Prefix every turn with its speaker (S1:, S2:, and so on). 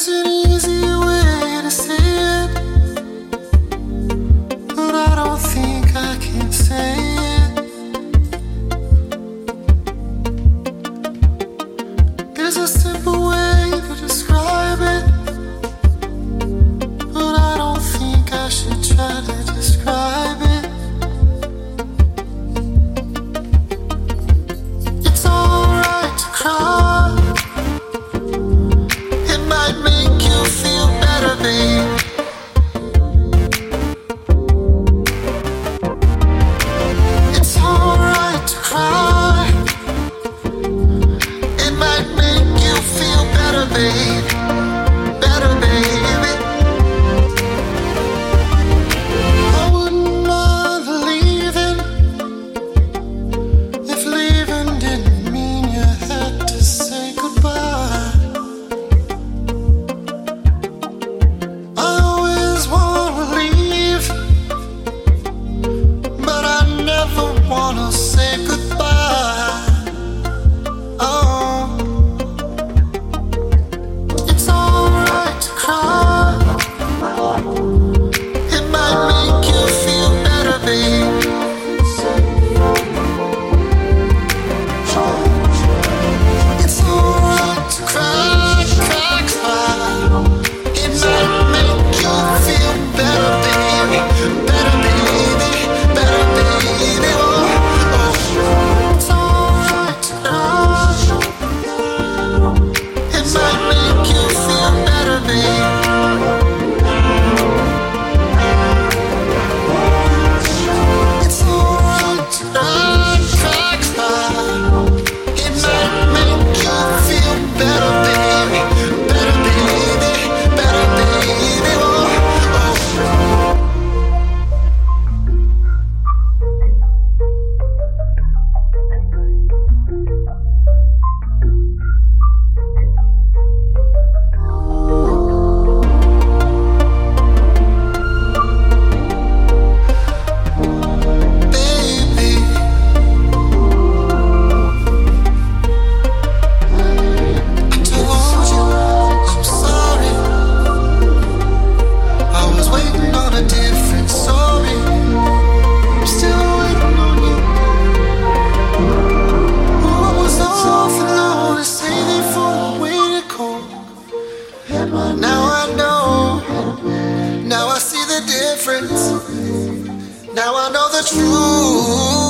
S1: Was it easy? day. Difference. Now I know the truth.